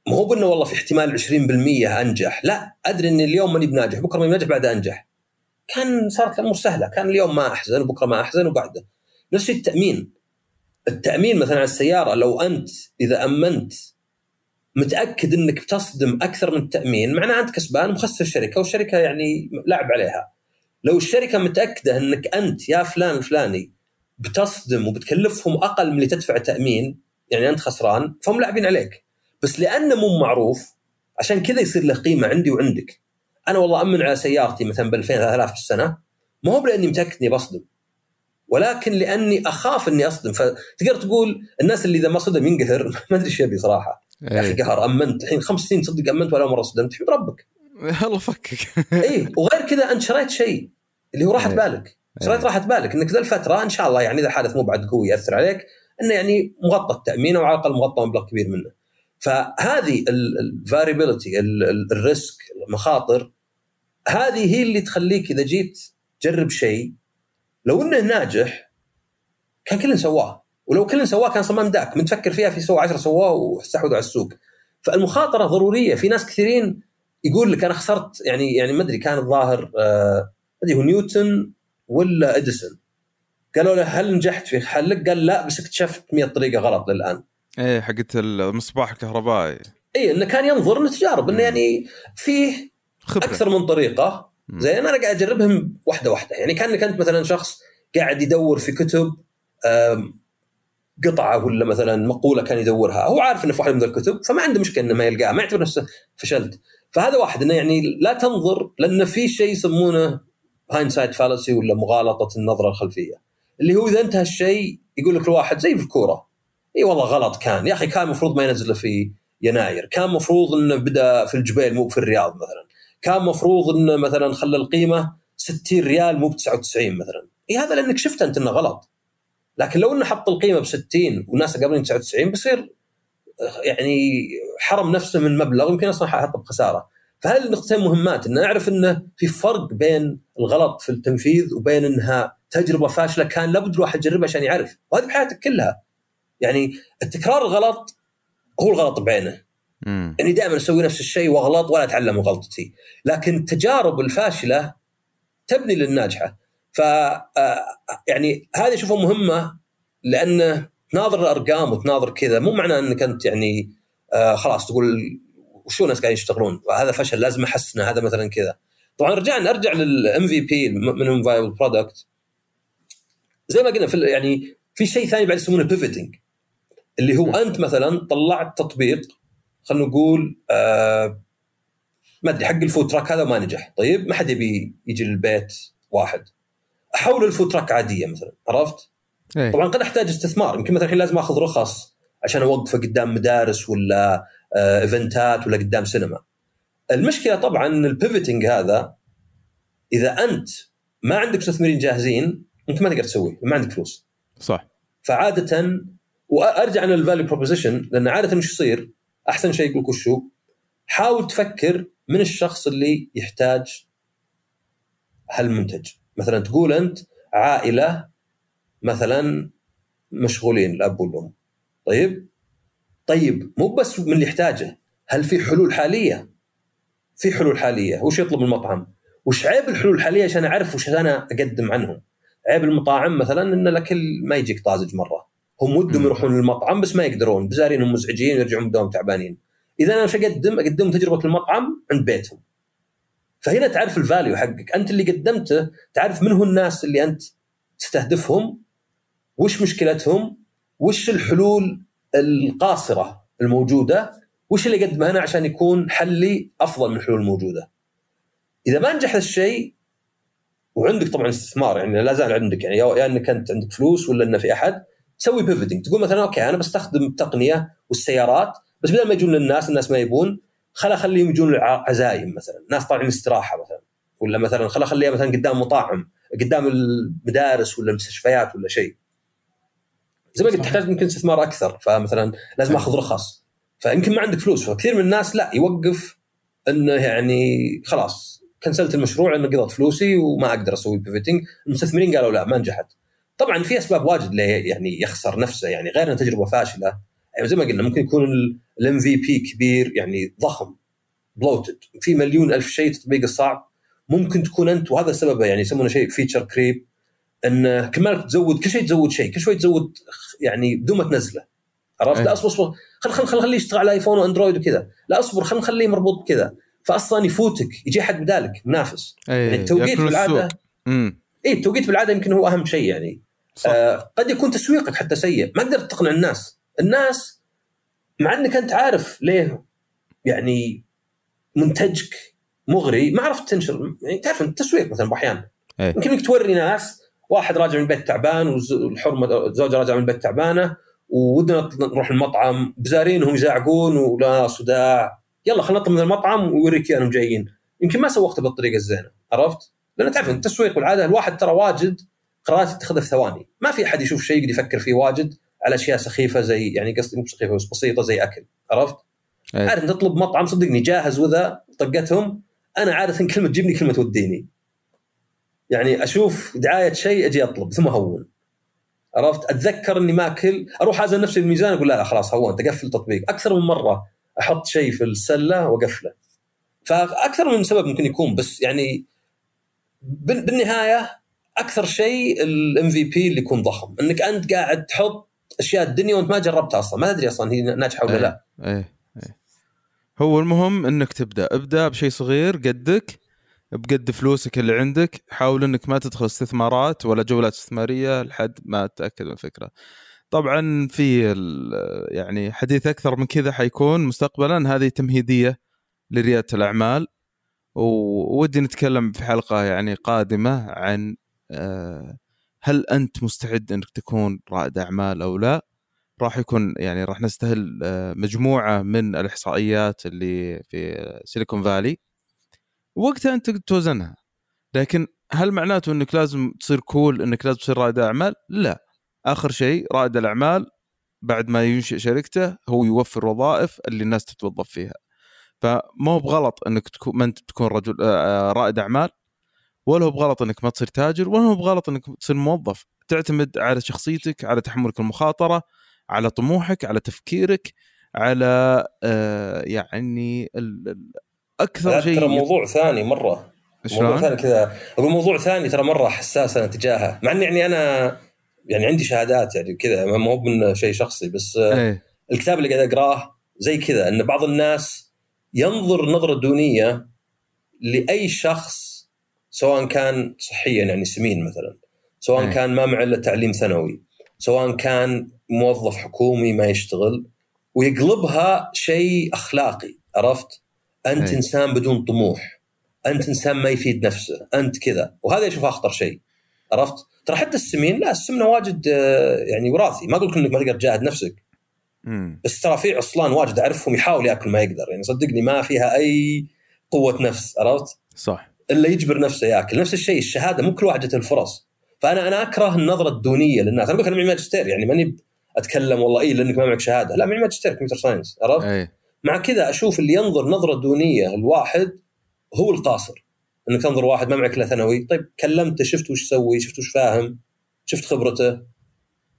ما هو بانه والله في احتمال 20% أنجح. لا أدري اني اليوم ماني بناجح بكرة ماني بناجح بعد أنجح. كان صارت الأمور سهله كان اليوم ما أحزن وبكرة ما أحزن وبعده. نفس التأمين. التأمين مثلا على السيارة لو أنت إذا أمنت متأكد إنك بتصدم أكثر من التأمين معناه أنت كسبان مخسر الشركة والشركة يعني لعب عليها. لو الشركة متأكدة إنك أنت يا فلان الفلاني بتصدم وبتكلفهم أقل من اللي تدفع تأمين يعني أنت خسران فهم لاعبين عليك. بس لأنه مو معروف عشان كذا يصير له قيمة عندي وعندك. أنا والله أمن على سيارتي مثلا ب 2000 3000 في السنة ما هو لاني متأكد إني بصدم. ولكن لأني أخاف أني أصدم. فتقدر تقول الناس اللي إذا ما صدم ينقهر؟ ما أدري إيش يبي صراحة. يا أخي إيه. قهر أمنت. الحين خمس سنين تصدق أمنت ولا مرة صدمت. احمد ربك الله فكك اي وغير كذا أنت شريت شيء اللي هو راحه إيه. بالك. شريت إيه. راحه بالك. إنك ذا الفترة إن شاء الله يعني إذا الحادث مو بعد قوي يأثر عليك إنه يعني مغطى التأمين أو على الأقل مغطى مبلغ كبير منه. فهذه ال variability ال risk المخاطر هذه هي اللي تخليك إذا جيت تجرب شيء لو إنه ناجح كان كل سواه ولو كل سواه كان صمام داك. من تفكر فيها في سوى 10 سواه واستحوذوا على السوق. فالمخاطرة ضرورية. في ناس كثيرين يقول لك أنا خسرت يعني يعني ما أدري كان الظاهر آه، ما أدري هو نيوتن ولا إديسون. قالوا له هل نجحت في حلك؟ قال لا بس اكتشفت 100 طريقة غلط للآن. إيه حقت المصباح الكهربائي. اي إنه كان ينظر إنه تجارب انه. يعني فيه خبرة. أكثر من طريقة. زين أنا قاعد أجربهم واحدة واحدة. يعني كانك انت مثلا شخص قاعد يدور في كتب قطعة ولا مثلا مقولة كان يدورها. هو عارف إنه في واحدة من الكتب فما عنده مشكلة إنه ما يلقاها ما يعتبر نفسه فشلت. فهذا واحد إنه يعني لا تنظر لأن في شيء يسمونه hindsight fallacy ولا مغالطة النظرة الخلفية. اللي هو إذا انتهى الشيء يقول لك الواحد زي في الكورة إي والله غلط كان. يا أخي كان المفروض ما ينزله في يناير. كان المفروض إنه بدأ في الجبيل مو في الرياض مثلا. كان المفروض إنه مثلا خلى القيمة 60 ريال مو ب 99 مثلا. إي هذا لأنك شفت أنت إنه غلط. لكن لو إنه حط القيمة ب 60 والناس قابلين 99 بيصير يعني حرم نفسه من مبلغ يمكن أصلا حيحطه بخسارة. فهذه النقطتين مهمات؟ إن نعرف انه في فرق بين الغلط في التنفيذ وبين إنها تجربة فاشلة كان لابد الواحد يجربها عشان يعرف. وهذه بحياتك كلها. يعني التكرار الغلط هو الغلط بعينه. مم. اني دائما أسوي نفس الشيء وأغلط ولا أتعلم من غلطتي. لكن التجارب الفاشلة تبني للناجحة. ف آه، يعني هذه اشوفها مهمة لأنه تناظر الأرقام وتناظر كذا مو معناه إنك أنت يعني آه خلاص تقول وشو الناس قاعدين يشتغلون؟ هذا فشل لازم أحسنه هذا مثلا كذا. طبعا رجعنا ارجع لل MVP minimum viable product زي ما قلنا في يعني في شيء ثاني بعد يسمونه pivoting اللي هو. أنت مثلا طلعت تطبيق خلينا نقول آه ما أدري حق ال food truck هذا ما نجح طيب ما حد يبي يجي للبيت واحد أحول ال food truck عادية مثلا عرفت؟ إيه طبعا قد أحتاج استثمار يمكن مثلا الحين لازم آخذ رخص عشان أوقفه قدام مدارس ولا آه، إيفنتات ولا قدام سينما. المشكلة طبعا ال pivoting هذا إذا أنت ما عندك مستثمرين جاهزين أنت ما تقدر تسويه ما عندك فلوس. صح فعادة وارجع أنا لل value proposition لأن عادة وش يصير؟ أحسن شيء يقول لك وش هو؟ حاول تفكر من الشخص اللي يحتاج هالمنتج، مثلا تقول أنت عائلة مثلا مشغولين الأب والأم. طيب؟ طيب مو بس من اللي يحتاجه، هل في حلول حالية؟ في حلول حالية، وش يطلب المطعم؟ وش عيب الحلول الحالية عشان أعرف وش أنا أقدم عنهم؟ عيب المطاعم مثلا إن الأكل ما يجيك طازج مرة هم ودهم. يروحون للمطعم بس ما يقدرون بزارينهم مزعجين ويرجعون من دوام تعبانين إذا أنا وش اقدم؟ أقدم تجربة المطعم عند بيتهم فهنا تعرف الفاليو حقك أنت اللي قدمته تعرف من هو الناس اللي أنت تستهدفهم وش مشكلتهم وش الحلول القاصرة الموجودة وش اللي اقدمه أنا عشان يكون حلي أفضل من الحلول الموجودة إذا ما نجح الشيء وعندك طبعا استثمار يعني لا زال عندك يعني يا إنك أنت عندك فلوس ولا إنه في أحد تسوي pivoting تقول مثلا okay أنا بستخدم التقنيه والسيارات بس بدل ما يجون للناس الناس ما يبون خل أخليهم يجون العزايم مثلا ناس طالعين استراحة مثلا. ولا مثلا خل أخليها مثلا قدام مطاعم قدام المدارس ولا المستشفيات ولا شيء. زي ما قلت تحتاج يمكن استثمار أكثر. فمثلا لازم أخذ رخص. فيمكن ما عندك فلوس. فكثير من الناس لا يوقف إنه يعني خلاص كنسلت المشروع لأنه قضت فلوسي وما أقدر أسوي pivoting المستثمرين قالوا لا ما نجحت. طبعا في أسباب واجد ليه يعني يخسر نفسه يعني غير انها تجربة فاشلة. يعني زي ما قلنا ممكن يكون ال MVP كبير يعني ضخم bloated في مليون ألف شيء تطبيق الصعب. ممكن تكون أنت وهذا سببه يعني يسمونه شيء feature creep إن كل ما تزود كل شيء تزود شيء كل شوي تزود يعني بدون ما تنزله. عرفت؟ لا أصبر أصبر. خل خل خل خليه يشتغل على ايفون واندرويد وكذا. لا أصبر خل نخليه مربوط بكذا. فأصلا يفوتك يجي حد بدالك منافس. يعني التوقيت بالعادة اي التوقيت بالعادة يمكن هو أهم شيء يعني. صح. آه قد يكون تسويقك حتى سيء. ما قدرت تقنع الناس. الناس مع إنك أنت عارف ليه يعني منتجك مغري ما عرفت تنشر. يعني تعرف التسويق مثلا باحيان يمكن إنك توري ناس واحد راجع من البيت تعبان والحرمه الزوجه راجعة من البيت تعبانة ودنا نروح المطعم. بزارينهم يزعقون ولا صداع. يلا خلينا نطلب من المطعم ويوريك انهم جايين. يمكن ما سوقته بالطريقة الزينة. عرفت؟ لأن تعرف التسويق والعادة الواحد ترى واجد قرارات يتخذها في ثواني. ما في أحد يشوف شيء يقدر يفكر فيه واجد على أشياء سخيفة زي يعني قصدي مو سخيفة بس بسيطة زي أكل. عرفت؟ أيه. عارف تطلب مطعم صدقني جاهز وذا طقتهم. أنا عاده كلمة تجيبني كلمة توديني. يعني أشوف دعاية شيء أجي أطلب ثم اهون عرفت؟ أتذكر إني ماكل أروح ازن نفسي الميزان أقول لا لا خلاص هونت اقفل تطبيق. أكثر من مرة أحط شيء في السلة وأقفله. فأكثر من سبب ممكن يكون بس يعني بالنهاية أكثر شيء الام في بي اللي يكون ضخم. إنك أنت قاعد تحط أشياء الدنيا وأنت ما جربتها أصلا. ما تدري أصلا هي ناجحة ولا لا. إيه إيه. هو المهم إنك تبدأ. ابدأ بشيء صغير قدك بقد فلوسك اللي عندك. حاول إنك ما تدخل استثمارات ولا جولات استثمارية لحد ما تتاكد من الفكرة. طبعا في يعني حديث أكثر من كذا حيكون مستقبلا. هذه تمهيدية لريادة الأعمال. وودي نتكلم في حلقة يعني قادمة عن هل أنت مستعد إنك تكون رائد أعمال أو لا؟ راح يكون يعني راح نستهل آه، مجموعة من الإحصائيات اللي في سيليكون فالي وقتها أنت توزنها. لكن هل معناته إنك لازم تصير كول إنك لازم تصير رائد أعمال؟ لا. آخر شيء رائد الأعمال بعد ما ينشئ شركته هو يوفر وظائف اللي الناس تتوظف فيها. فما هو بغلط إنك تكون ما أنت تكون رجل آه، رائد أعمال؟ ولا هو بغلط إنك ما تصير تاجر ولا هو بغلط إنك تصير موظف. تعتمد على شخصيتك على تحملك المخاطرة على طموحك على تفكيرك على آه يعني أكثر شيء ترى موضوع ثاني مرة. موضوع ثاني كذا. أقول موضوع ثاني ترى مرة حساس أنا تجاهه. مع إني يعني أنا يعني عندي شهادات يعني كذا ما هو من شيء شخصي بس أيه. الكتاب اللي قاعد أقراه زي كذا إن بعض الناس ينظر نظرة دونية لأي شخص سواء كان صحيا يعني سمين مثلا سواء أيه. كان ما معه إلا تعليم ثانوي سواء كان موظف حكومي ما يشتغل ويقلبها شيء أخلاقي عرفت؟ أنت أي. إنسان بدون طموح أنت إنسان ما يفيد نفسه أنت كذا وهذا أشوف أخطر شيء عرفت ترى حتى السمين لا السمنة واجد آه، يعني وراثي ما أقول لك إنك ما تقدر تجاهد نفسك مم. بس ترى في عصلا واجد أعرفهم يحاول يأكل ما يقدر يعني صدقني ما فيها أي قوة نفس عرفت صح إلا يجبر نفسه ياكل. نفس الشيء الشهادة مو كل واحد جت الفرص. فأنا أنا أكره النظرة الدونية للناس. أنا أقول لك أنا معي ماجستير يعني ماني أتكلم والله اي لأنك ما معك شهادة. لا معي ماجستير computer science عرفت؟ أي. مع كذا أشوف اللي ينظر نظرة دونية الواحد هو القاصر. إنك تنظر واحد ما معك إلا ثانوي. طيب كلمته شفت وش يسوي شفت وش فاهم شفت خبرته.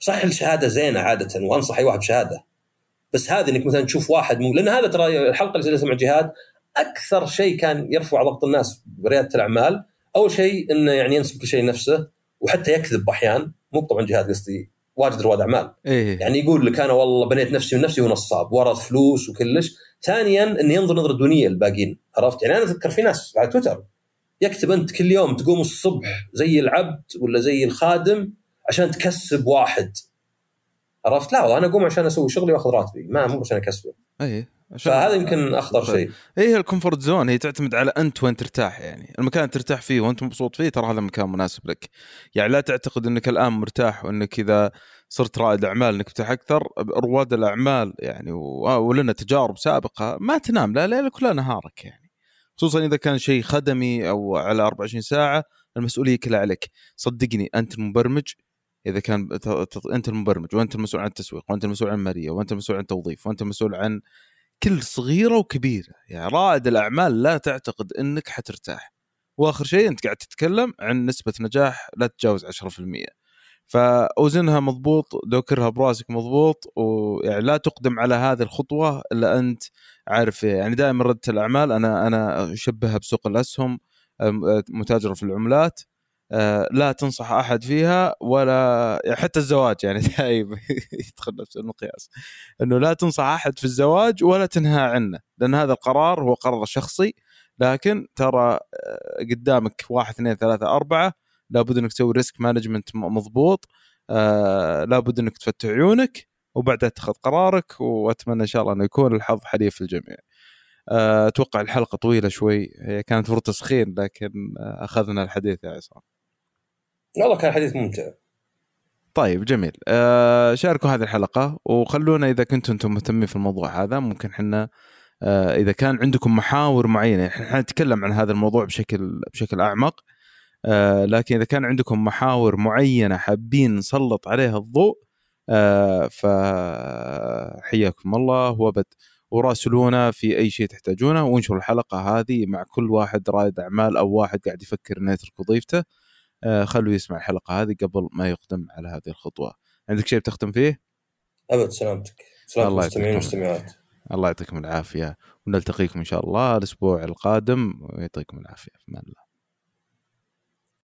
صحيح الشهادة زينة عادة وأنصح أي واحد بشهادة. بس هذه إنك مثلا تشوف واحد مو لأن هذا ترى الحلقة اللي سويتها مع جهاد أكثر شيء كان يرفع ضغط الناس بريادة الأعمال أول شيء إنه يعني ينسب كل شيء لنفسه وحتى يكذب احيان مو طبعا جهاد قصدي واجد رواد أعمال. إيه. يعني يقول لك أنا والله بنيت نفسي من نفسي ونصاب ورث فلوس وكلش. ثانيا انه ينظر نظرة دونية للباقيين عرفت؟ يعني أنا اتذكر في ناس على تويتر يكتب أنت كل يوم تقوم الصبح زي العبد ولا زي الخادم عشان تكسب واحد. عرفت؟ لا والله أنا أقوم عشان أسوي شغلي وأخذ راتبي ما مو عشان أكسبه. اي فهذا يمكن أخطر شيء. هي ال comfort zone هي تعتمد على أنت وين ترتاح يعني. المكان اللي ترتاح فيه وأنت مبسوط فيه ترى هذا المكان مناسب لك. يعني لا تعتقد إنك الآن مرتاح وإنك إذا صرت رائد أعمال إنك ترتاح أكثر رواد الأعمال يعني ولنا تجارب سابقة ما تنام لا ليلك ولا نهارك يعني. خصوصا إذا كان شيء خدمي أو على 24 ساعة المسؤولية كلها عليك. صدقني أنت المبرمج إذا كان أنت المبرمج وأنت المسؤول عن التسويق وأنت المسؤول عن المالية وأنت المسؤول عن التوظيف وأنت المسؤول عن كل صغيرة وكبيرة. يعني رائد الأعمال لا تعتقد إنك حترتاح. وآخر شيء أنت قاعد تتكلم عن نسبة نجاح لا تتجاوز 10% فأوزنها مضبوط دوكرها براسك مضبوط ويعني لا تقدم على هذه الخطوة إلا أنت عارف. يعني دائما ريادة الأعمال أنا أنا أشبهها بسوق الأسهم متاجرة في العملات لا تنصح أحد فيها ولا حتى الزواج يعني دائما يدخل نفس المقياس إنه لا تنصح أحد في الزواج ولا تنهى عنه لأن هذا القرار هو قرار شخصي لكن ترى آه، قدامك واحد اثنين ثلاثة أربعة لابد إنك تسوي risk management مضبوط آه لابد إنك تفتح عيونك وبعدها تأخذ قرارك وأتمنى إن شاء الله إنه يكون الحظ حليف للجميع. آه أتوقع الحلقة طويلة شوي هي كانت فرصة تسخين لكن آه أخذنا الحديث يا عصام. والله كان حديث ممتع. طيب جميل آه شاركوا هذه الحلقة وخلونا إذا كنتم أنتم مهتمين في الموضوع هذا ممكن إحنا آه إذا كان عندكم محاور معينة إحنا نتكلم عن هذا الموضوع بشكل بشكل أعمق آه لكن إذا كان عندكم محاور معينة حابين نسلط عليها الضوء آه فحياكم الله وابد وراسلونا في أي شيء تحتاجونه وانشروا الحلقة هذه مع كل واحد رائد أعمال أو واحد قاعد يفكر إنه يترك وظيفته خلوه يسمع الحلقة هذه قبل ما يقدم على هذه الخطوة. عندك شيء بتختم فيه؟ أبد سلامتك. سلامتك المستمعين والمستمعات. الله يعطيكم العافية. ونلتقيكم إن شاء الله الأسبوع القادم ويعطيكم العافية. في الله.